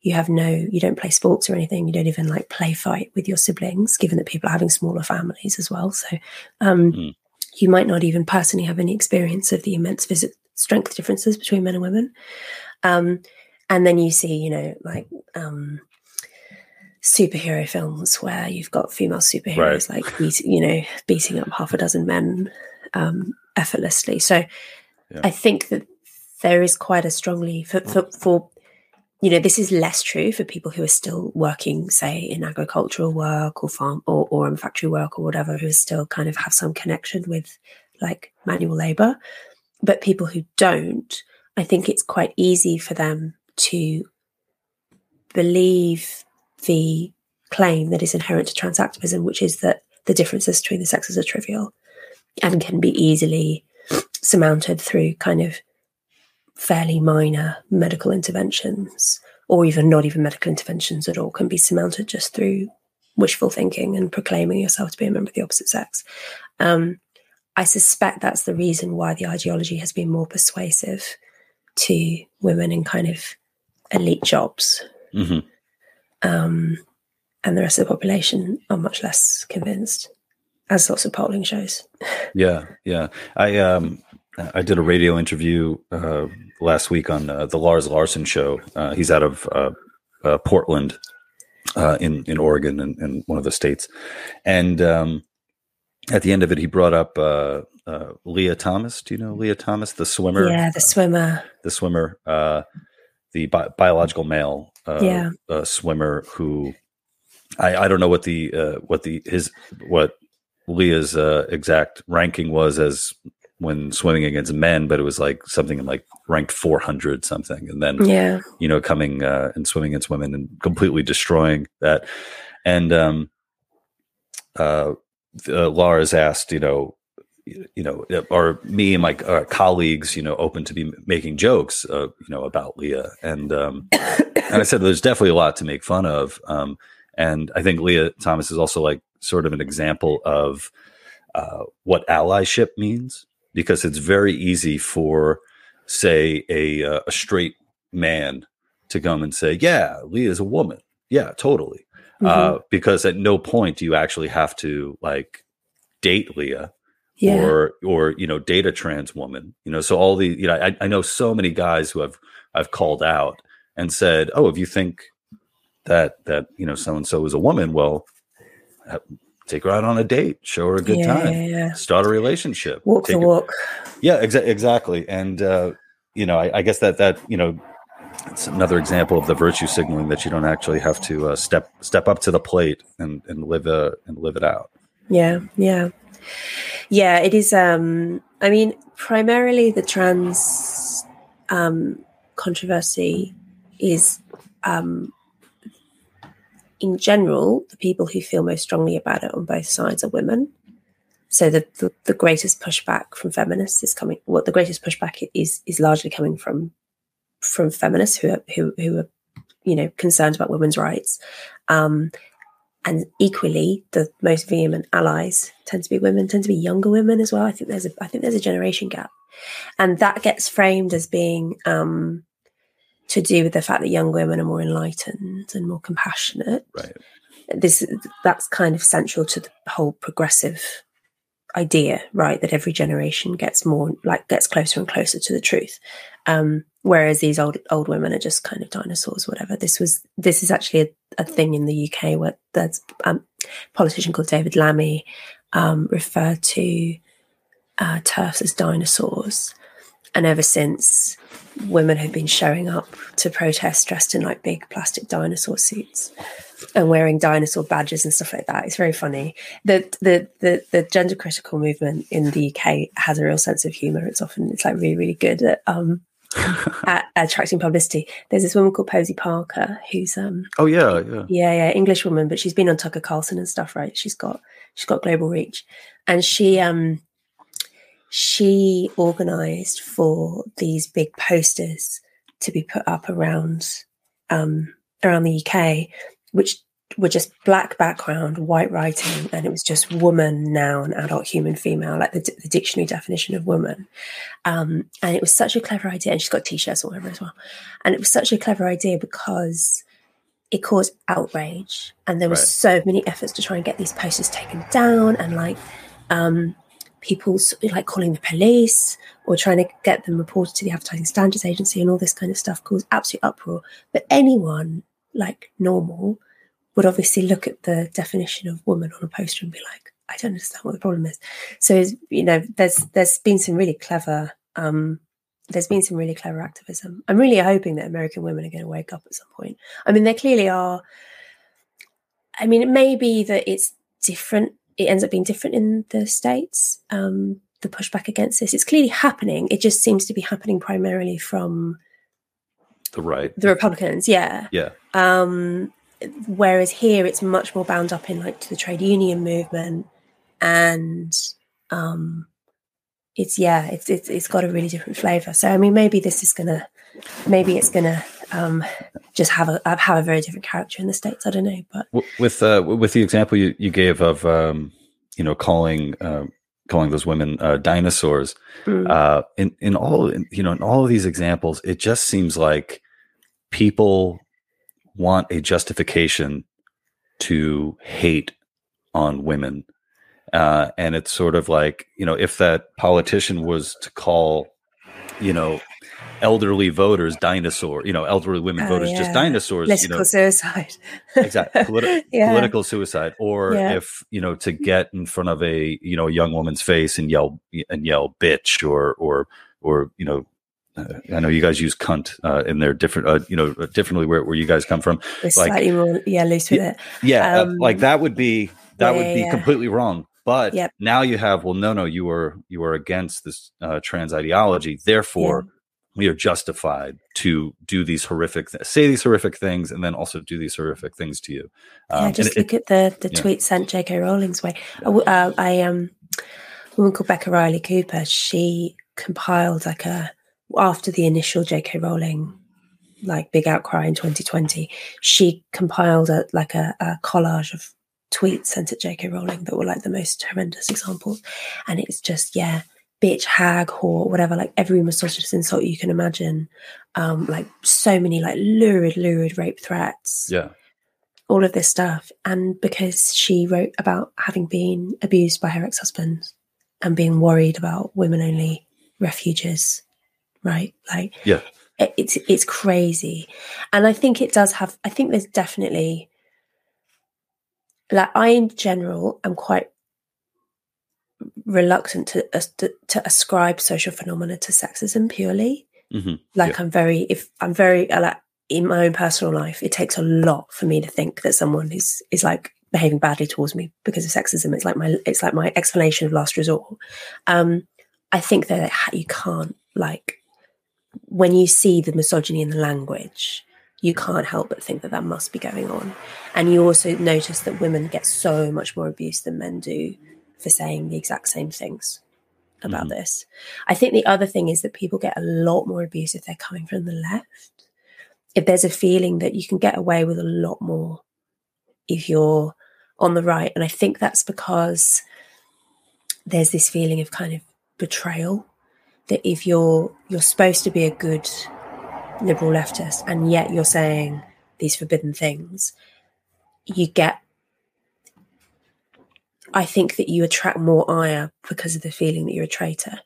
you have no, you don't play sports or anything. You don't even like play fight with your siblings, given that people are having smaller families as well. So, um, mm. you might not even personally have any experience of the immense visit strength differences between men and women. Um, and then you see, you know, like um, superhero films where you've got female superheroes right. like beat, you know beating up half a dozen men um, effortlessly. So yeah. I think that there is quite a strongly for, for, for you know this is less true for people who are still working say in agricultural work or farm or, or in factory work or whatever who still kind of have some connection with like manual labor but people who don't i think it's quite easy for them to believe the claim that is inherent to trans activism, which is that the differences between the sexes are trivial and can be easily surmounted through kind of fairly minor medical interventions, or even not even medical interventions at all, can be surmounted just through wishful thinking and proclaiming yourself to be a member of the opposite sex. Um, I suspect that's the reason why the ideology has been more persuasive to women in kind of elite jobs. Mm-hmm. Um, and the rest of the population are much less convinced, as lots of polling shows. *laughs* yeah, yeah. I um, I did a radio interview uh, last week on uh, the Lars Larson show. Uh, he's out of uh, uh, Portland, uh, in in Oregon, in, in, one of the states, and um, at the end of it, he brought up Lia Thomas. Do you know Lia Thomas, the swimmer? Yeah, the swimmer. the swimmer, the bi- biological male yeah. swimmer who I, I don't know what the uh, what the his what Lia's uh, exact ranking was as when swimming against men, but it was like something in like ranked 400 something, and then yeah, you know, coming uh, and swimming against women and completely destroying that. And um, uh, uh, Lars asked, you know, you know, are me and my uh, colleagues, you know, open to be making jokes, uh, you know, about Lia. And um, *coughs* and I said, there's definitely a lot to make fun of. Um, and I think Lia Thomas is also like sort of an example of uh, what allyship means, because it's very easy for, say, a, uh, a straight man to come and say, "Yeah, Lia is a woman. Yeah, totally." Mm-hmm. Uh, because at no point do you actually have to like date Lia. Yeah. or or you know data trans woman you know so all the you know I, I know so many guys who have i've called out and said oh if you think that that you know so and so is a woman well take her out on a date show her a good yeah, time yeah, yeah. start a relationship walk the her, walk yeah exa- exactly and uh, you know I, I, guess that that you know it's another example of the virtue signaling that you don't actually have to uh, step step up to the plate and and live uh, and live it out yeah yeah yeah it is um i mean primarily the trans um controversy is um in general, the people who feel most strongly about it on both sides are women. So the, the, the greatest pushback from feminists is coming. What well, the greatest pushback is is largely coming from from feminists who are who who are you know concerned about women's rights, um, and equally the most vehement allies tend to be women, tend to be younger women as well. I think there's a I think there's a generation gap, and that gets framed as being um, to do with the fact that young women are more enlightened and more compassionate. Right. This that's kind of central to the whole progressive idea, right? That every generation gets more like gets closer and closer to the truth. Um, whereas these old old women are just kind of dinosaurs, whatever. This was this is actually a, a thing in the UK where there's um, a politician called David Lammy um, referred to uh, TERFs as dinosaurs, and ever since women have been showing up to protest dressed in like big plastic dinosaur suits and wearing dinosaur badges and stuff like that. It's very funny. The the the, the gender critical movement in the UK has a real sense of humor. It's often it's like really really good at um *laughs* at, attracting publicity. There's this woman called Posie Parker who's um oh yeah yeah yeah yeah English woman, but she's been on Tucker Carlson and stuff. Right? She's got she's got global reach, and she um she organized for these big posters to be put up around um, around the UK, which were just black background, white writing, and it was just woman, noun, adult, human, female, like the, the dictionary definition of woman. Um, and it was such a clever idea. And she's got t-shirts all over as well. And it was such a clever idea because it caused outrage, and there were right. so many efforts to try and get these posters taken down, and like um, people like calling the police or trying to get them reported to the Advertising Standards Agency, and all this kind of stuff caused absolute uproar. But anyone like normal would obviously look at the definition of woman on a poster and be like, I don't understand what the problem is. So you know, there's there's been some really clever um, there's been some really clever activism. I'm really hoping that American women are going to wake up at some point. I mean, they clearly are. I mean, it may be that it's different. It ends up being different in the states. Um, the pushback against this, it's clearly happening. It just seems to be happening primarily from the right, the Republicans. Yeah, yeah. Um, whereas here it's much more bound up in like to the trade union movement and um it's yeah it's it's, it's got a really different flavor so i mean maybe this is gonna maybe it's gonna um just have a have a very different character in the states i don't know but with uh with the example you, you gave of um you know calling um calling those women uh, dinosaurs mm. uh in in all you know in all of these examples it just seems like people want a justification to hate on women. Uh, and it's sort of like, you know, if that politician was to call, you know, elderly voters dinosaur, you know, elderly women oh, voters yeah. just dinosaurs. Political you know, suicide. *laughs* exactly. Politi- yeah. Political suicide. Or yeah. if, you know, to get in front of a, you know, a young woman's face and yell and yell bitch or or or, you know, I know you guys use cunt uh, in there different, uh, you know, differently where, where you guys come from. Like, slightly more, yeah, loose with it. Yeah, uh, um, like that would be that yeah, would be yeah. completely wrong. But yep. now you have, well, no, no, you are you are against this uh, trans ideology. Therefore, yeah. we are justified to do these horrific, th- say these horrific things, and then also do these horrific things to you. Um, yeah, just look it, at the the tweet sent J.K. Rowling's way. Uh, I um, a woman called Becca Riley Cooper. She compiled like a after the initial J.K. Rowling like big outcry in 2020, she compiled a like a, a collage of tweets sent at J.K. Rowling that were like the most horrendous examples, and it's just yeah, bitch, hag, whore, whatever, like every misogynist insult you can imagine, um, like so many like lurid, lurid rape threats, yeah, all of this stuff, and because she wrote about having been abused by her ex-husband and being worried about women-only refuges right? Like, yeah, it's it's crazy, and I think it does have. I think there's definitely like I in general am quite reluctant to to, to ascribe social phenomena to sexism purely. Mm-hmm. Like yeah. I'm very if I'm very uh, like in my own personal life, it takes a lot for me to think that someone is is like behaving badly towards me because of sexism. It's like my it's like my explanation of last resort. Um, I think that you can't like when you see the misogyny in the language, you can't help but think that that must be going on. And you also notice that women get so much more abuse than men do for saying the exact same things about mm-hmm. this. I think the other thing is that people get a lot more abuse if they're coming from the left. If there's a feeling that you can get away with a lot more if you're on the right. And I think that's because there's this feeling of kind of betrayal that if you're you're supposed to be a good liberal leftist and yet you're saying these forbidden things, you get I think that you attract more ire because of the feeling that you're a traitor.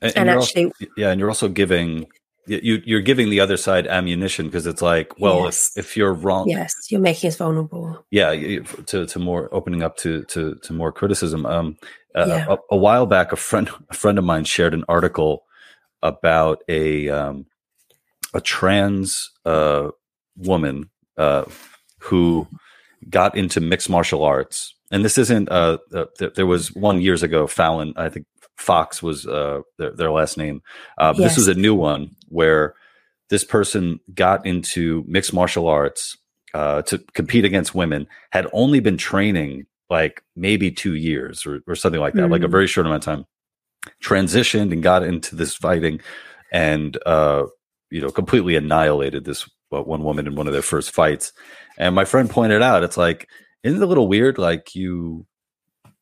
And, and, and actually, also, yeah, and you're also giving you you're giving the other side ammunition because it's like, well, yes. if, if you're wrong, yes, you're making us vulnerable. Yeah, to to more opening up to to to more criticism. Um, yeah. a, a, while back, a friend a friend of mine shared an article about a um, a trans uh, woman uh, who got into mixed martial arts, and this isn't. Uh, th- there was one years ago. Fallon, I think Fox was uh, their, their, last name. Uh, but yes. this was a new one where this person got into mixed martial arts uh, to compete against women. Had only been training like maybe two years or, or something like that, mm-hmm. like a mm. very short amount of time. Transitioned and got into this fighting, and uh, you know, completely annihilated this one woman in one of their first fights, and my friend pointed out, it's like, isn't it a little weird? Like you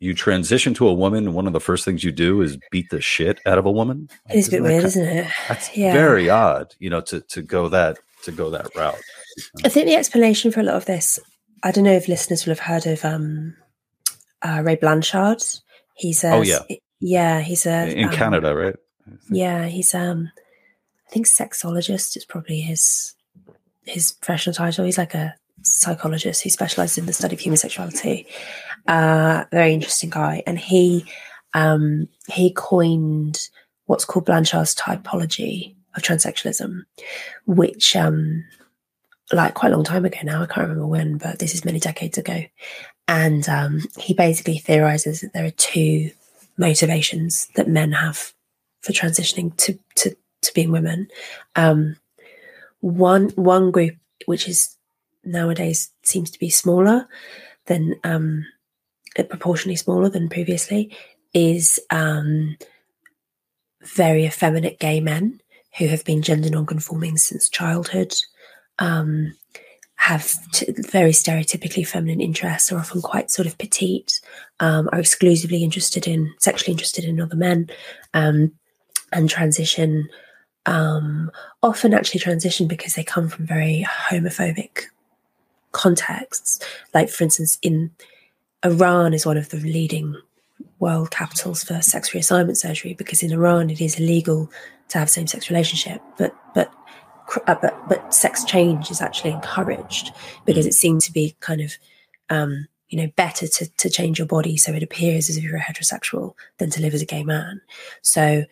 you transition to a woman, and one of the first things you do is beat the shit out of a woman. It is a bit weird, kind, isn't it? That's yeah. very odd, you know, to to go that to go that route. I think the explanation for a lot of this, I don't know if listeners will have heard of um, uh, Ray Blanchard. He's a, oh yeah, yeah, he's a in um, Canada, right? Yeah, he's um, I think sexologist is probably his his professional title. He's like a psychologist who specializes in the study of human sexuality. Uh, very interesting guy, and he um, he coined what's called Blanchard's typology of transsexualism, which um, like quite a long time ago now. I can't remember when, but this is many decades ago. And um, he basically theorizes that there are two motivations that men have for transitioning to to, to being women. Um, one one group, which is nowadays seems to be smaller than um, proportionally smaller than previously, is um, very effeminate gay men who have been gender non-conforming since childhood. Um, have t- very stereotypically feminine interests, are often quite sort of petite, um, are exclusively interested in, sexually interested in other men, um, and transition, um, often actually transition because they come from very homophobic contexts. Like, for instance, in Iran is one of the leading world capitals for sex reassignment surgery because in Iran it is illegal to have same-sex relationship, but but uh, but but sex change is actually encouraged because it seems to be kind of um, you know better to to change your body so it appears as if you're a heterosexual than to live as a gay man. So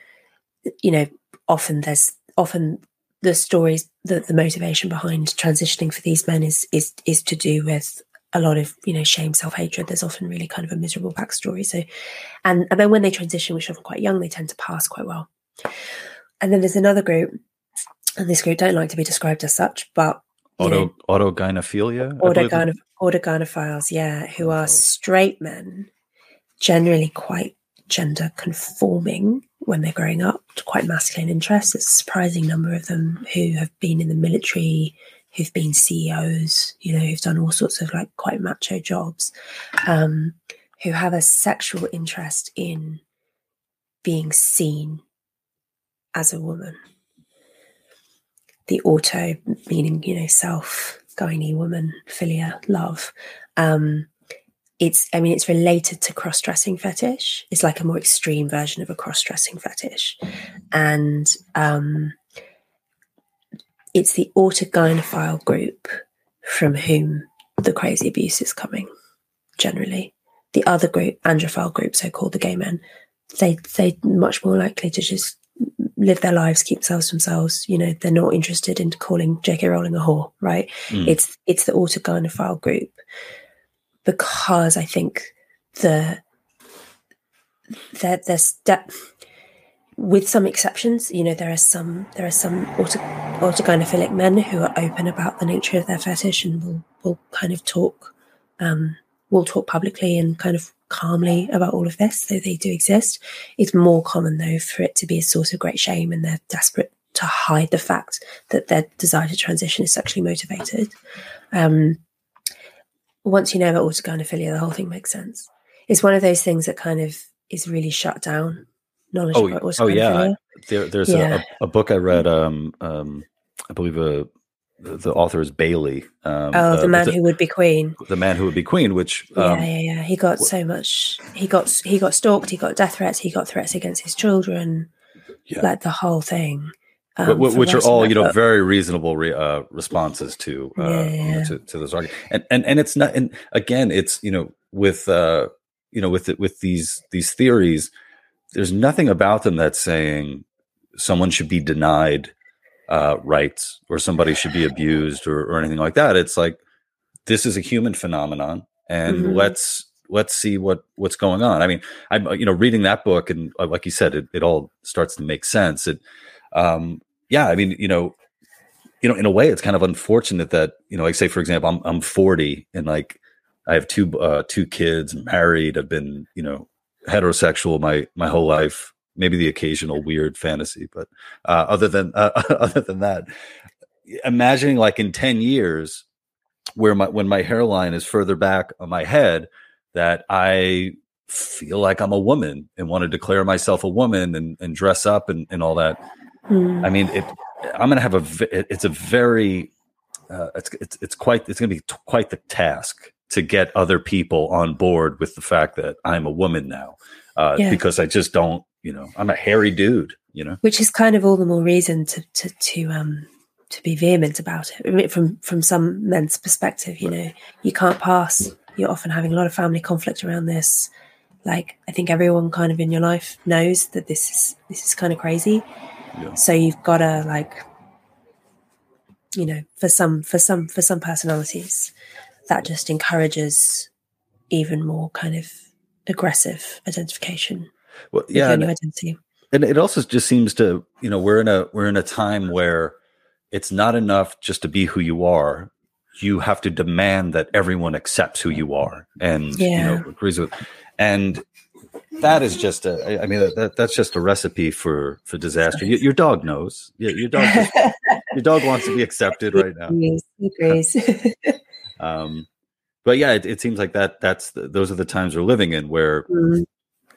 you know often there's often the stories the, the motivation behind transitioning for these men is is is to do with a lot of you know shame self-hatred. There's often really kind of a miserable backstory. So and and then when they transition which are often quite young they tend to pass quite well. And then there's another group and this group don't like to be described as such, but auto autogynephilia, autogyne, autogynephiles, yeah, who are straight men, generally quite gender conforming when they're growing up, quite masculine interests. There's a surprising number of them who have been in the military, who've been CEOs, you know, who've done all sorts of like quite macho jobs, um, who have a sexual interest in being seen as a woman the auto, meaning, you know, self, gynae, woman, philia, love. Um, it's, I mean, it's related to cross dressing fetish. It's like a more extreme version of a cross dressing fetish. And um, it's the autogynephile group from whom the crazy abuse is coming, generally. The other group, androphile group, so called the gay men, they they much more likely to just live their lives, keep themselves to themselves. You know, they're not interested in calling J.K. Rowling a whore, right? Mm. It's it's the autogynephile group because I think the that there's that with some exceptions, you know, there are some there are some auto, autogynephilic men who are open about the nature of their fetish and will will kind of talk um, will talk publicly and kind of calmly about all of this, though they do exist. It's more common, though, for it to be a source of great shame and they're desperate to hide the fact that their desire to transition is sexually motivated. Um, once you know about autogynephilia, the whole thing makes sense. It's one of those things that kind of is really shut down knowledge oh, about Oh yeah, there, there's yeah. A, a, book I read. Um, um, I believe a the author is Bailey. Um, oh, the uh, man the, who would be queen. The man who would be queen, which um, yeah, yeah, yeah. He got so much. He got he got stalked. He got death threats. He got threats against his children. Yeah. like the whole thing. Um, which are all you know book. very reasonable re, uh, responses to, uh, yeah. to to this argument. And and and it's not. And again, it's you know with uh you know with with these these theories, there's nothing about them that's saying someone should be denied uh, rights or somebody should be abused or, or anything like that. It's like this is a human phenomenon, and mm-hmm. let's let's see what what's going on. I mean, I'm you know reading that book, and uh, like you said, it, it all starts to make sense. It, um, yeah, I mean, you know, you know, in a way, it's kind of unfortunate that you know, like say for example, I'm I'm 40 and like I have two uh, two kids, married, I've been you know heterosexual my my whole life maybe the occasional weird fantasy, but uh, other than uh, *laughs* other than that, imagining like in 10 years where my when my hairline is further back on my head that I feel like I'm a woman and want to declare myself a woman and, and dress up and, and all that. Mm. I mean, it, I'm going to have a, it's a very, uh, it's, it's, it's quite, it's going to be t- quite the task to get other people on board with the fact that I'm a woman now, uh, yeah. because I just don't, you know, I'm a hairy dude, you know, which is kind of all the more reason to, to, to, um, to be vehement about it. I mean, from from some men's perspective, you know, you can't pass. You're often having a lot of family conflict around this. Like, I think everyone kind of in your life knows that this is this is kind of crazy. Yeah. So you've got to like, you know, for some for some for some personalities, that just encourages even more kind of aggressive identification. Well, yeah, and, identity. and it also just seems to you know we're in a we're in a time where it's not enough just to be who you are. You have to demand that everyone accepts who you are and yeah. you know agrees with. And that is just a. I mean, that, that's just a recipe for for disaster. Your, your dog knows. Your, your dog. Just, *laughs* your dog wants to be accepted right now. Agrees. *laughs* um, but yeah, it, it, seems like that. That's the, those are the times we're living in where mm-hmm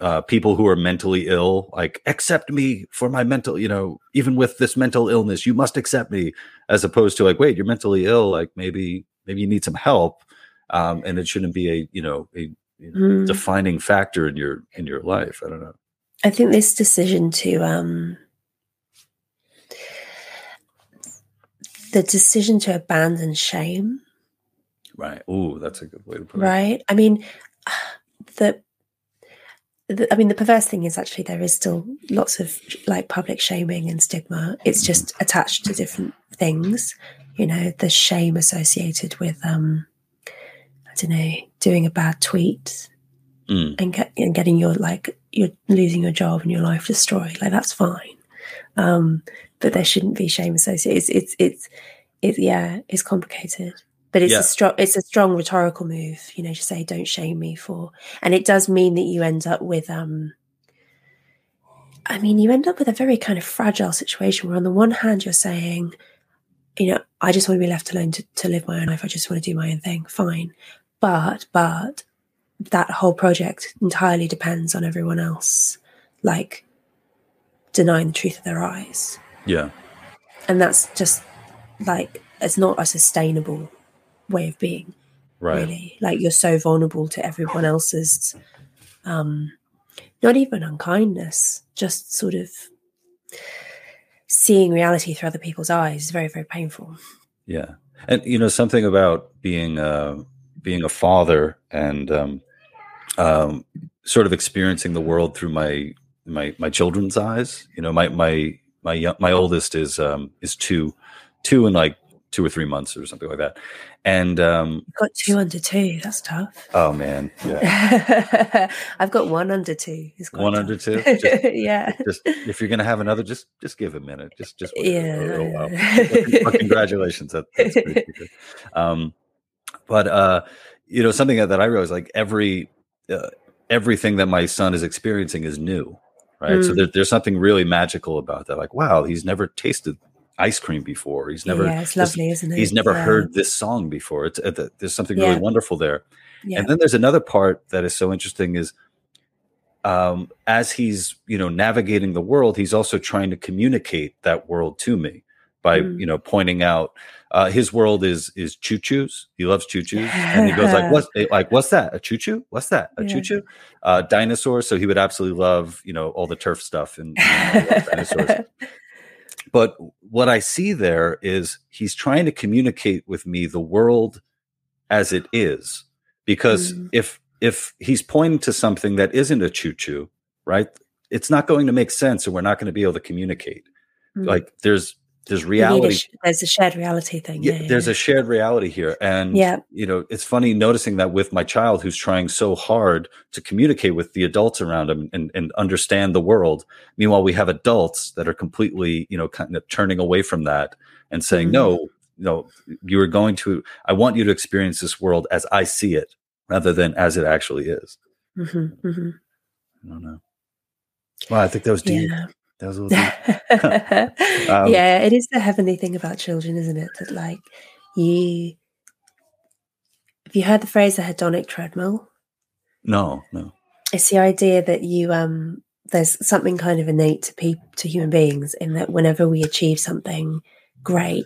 uh, people who are mentally ill, like accept me for my mental, you know, even with this mental illness, you must accept me, as opposed to like, wait, you're mentally ill, like maybe maybe you need some help, um, and it shouldn't be a you know a you know, mm. defining factor in your in your life. I don't know. I think this decision to um, the decision to abandon shame. Right. Oh, that's a good way to put it. Right. I mean, *sighs* the I mean, the perverse thing is actually there is still lots of like public shaming and stigma. It's just attached to different things. You know, the shame associated with, um, I don't know, doing a bad tweet mm. and, get, and getting your like you're losing your job and your life destroyed. Like that's fine, um, but there shouldn't be shame associated. It's it's it's, it's yeah, it's complicated but it's yeah. a strong it's a strong rhetorical move you know to say don't shame me for and it does mean that you end up with um i mean you end up with a very kind of fragile situation where on the one hand you're saying you know i just want to be left alone to, to live my own life i just want to do my own thing fine but but that whole project entirely depends on everyone else like denying the truth of their eyes yeah and that's just like it's not a sustainable way of being right. really. Like you're so vulnerable to everyone else's um not even unkindness just sort of seeing reality through other people's eyes is very very painful. Yeah. And you know something about being uh being a father and um um sort of experiencing the world through my my my children's eyes. You know my my my my oldest is um is two two and like two or three months or something like that. And um, got two under two. That's tough. Oh man, yeah. *laughs* I've got one under two. one tough. under two. Just, *laughs* yeah. Just if you're gonna have another, just just give a minute. Just just yeah. A, a while. well, congratulations. That, that's great. *laughs* Um, but uh, you know something that I realized, like every uh, everything that my son is experiencing is new right? Mm. So there, there's something really magical about that. Like, wow, he's never tasted ice cream before. He's never. Yeah, it's lovely, isn't it? He's never yeah. heard this song before. It's uh, there's something yeah. really wonderful there. Yeah. And then there's another part that is so interesting is um, as he's you know navigating the world, he's also trying to communicate that world to me by mm. you know pointing out uh, his world is is choo choos. He loves choo choos, and he goes like, "What's eh, like? What's that? A choo choo? What's that? A yeah. choo choo? Uh, dinosaurs." So he would absolutely love you know all the TERF stuff and you know, dinosaurs. But what I see there is he's trying to communicate with me the world as it is. Because mm. if if he's pointing to something that isn't a choo choo, right? It's not going to make sense and we're not going to be able to communicate. Mm. Like there's there's reality. A, there's a shared reality thing. Yeah, yeah there's yeah. a shared reality here, and yeah, you know, it's funny noticing that with my child who's trying so hard to communicate with the adults around him and, and understand the world. Meanwhile, we have adults that are completely, you know, kind of turning away from that and saying, mm-hmm. "No, no, you are going to. I want you to experience this world as I see it, rather than as it actually is." Mm-hmm, mm-hmm. I don't know. Well, I think that was deep. Yeah. Those *laughs* um, yeah, it is the heavenly thing about children, isn't it? That like you, have you heard the phrase a hedonic treadmill? No, no. It's the idea that you um there's something kind of innate to people to human beings in that whenever we achieve something great,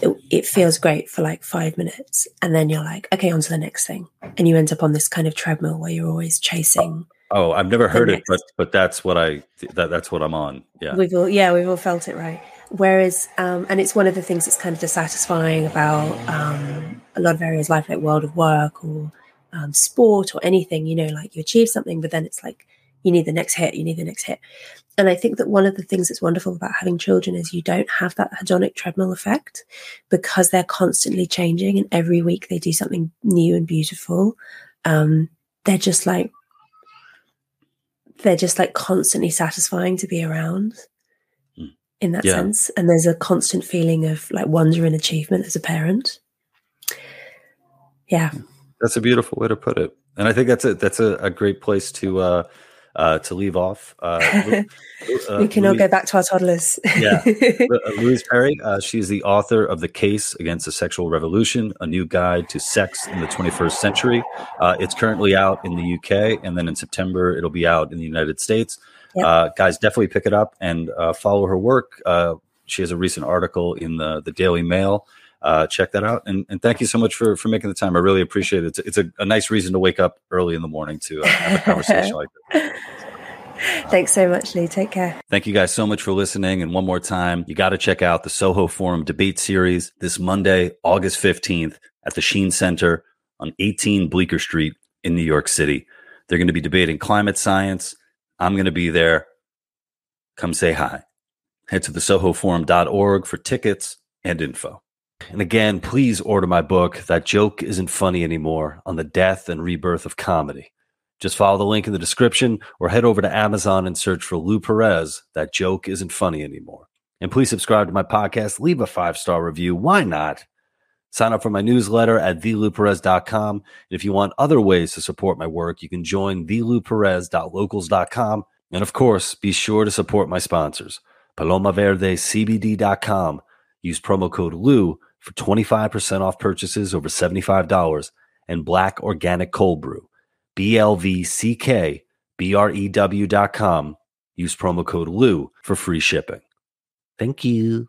it, it, feels great for like five minutes, and then you're like, okay, on to the next thing, and you end up on this kind of treadmill where you're always chasing. Oh, I've never heard it, but but that's what I that that's what I'm on. Yeah, we've all yeah we've all felt it right. Whereas, um, and it's one of the things that's kind of dissatisfying about um, a lot of areas, life like world of work or um, sport or anything. You know, like you achieve something, but then it's like you need the next hit, you need the next hit. And I think that one of the things that's wonderful about having children is you don't have that hedonic treadmill effect because they're constantly changing and every week they do something new and beautiful. Um, they're just like, they're just like constantly satisfying to be around hmm. in that yeah. sense. And there's a constant feeling of like wonder and achievement as a parent. Yeah. That's a beautiful way to put it. And I think that's a, that's a, a great place to, uh, uh, to leave off. Uh, *laughs* uh, we can Louise, all go back to our toddlers. yeah. *laughs* Uh, Louise Perry, uh, she's the author of The Case Against the Sexual Revolution, a new guide to sex in the 21st century. Uh, it's currently out in the UK, and then in September, it'll be out in the United States. Yep. guys, definitely pick it up and follow her work. she has a recent article in the, the Daily Mail uh, check that out. And, and thank you so much for, for making the time. I really appreciate it. It's, it's a, a nice reason to wake up early in the morning to uh, have a *laughs* conversation like this. Thanks so much, Lee. Take care. Thank you guys so much for listening. And one more time, you got to check out the Soho Forum debate series this Monday, August 15th at the Sheen Center on 18 Bleecker Street in New York City. They're going to be debating climate science. I'm going to be there. Come say hi. Head to the sohoforum.org for tickets and info. And again, please order my book, That Joke Isn't Funny Anymore, on the death and rebirth of comedy. Just follow the link in the description or head over to Amazon and search for Lou Perez, That Joke Isn't Funny Anymore. And please subscribe to my podcast, leave a five star review. Why not? Sign up for my newsletter at thelouperez.com. And if you want other ways to support my work, you can join thelouperez.locals.com. And of course, be sure to support my sponsors, palomaverdecbd.com. Use promo code LOU for 25% off purchases over $75 and black organic cold brew. B-L-V-C-K-B-R-E-W dot com. Use promo code LOU for free shipping. Thank you.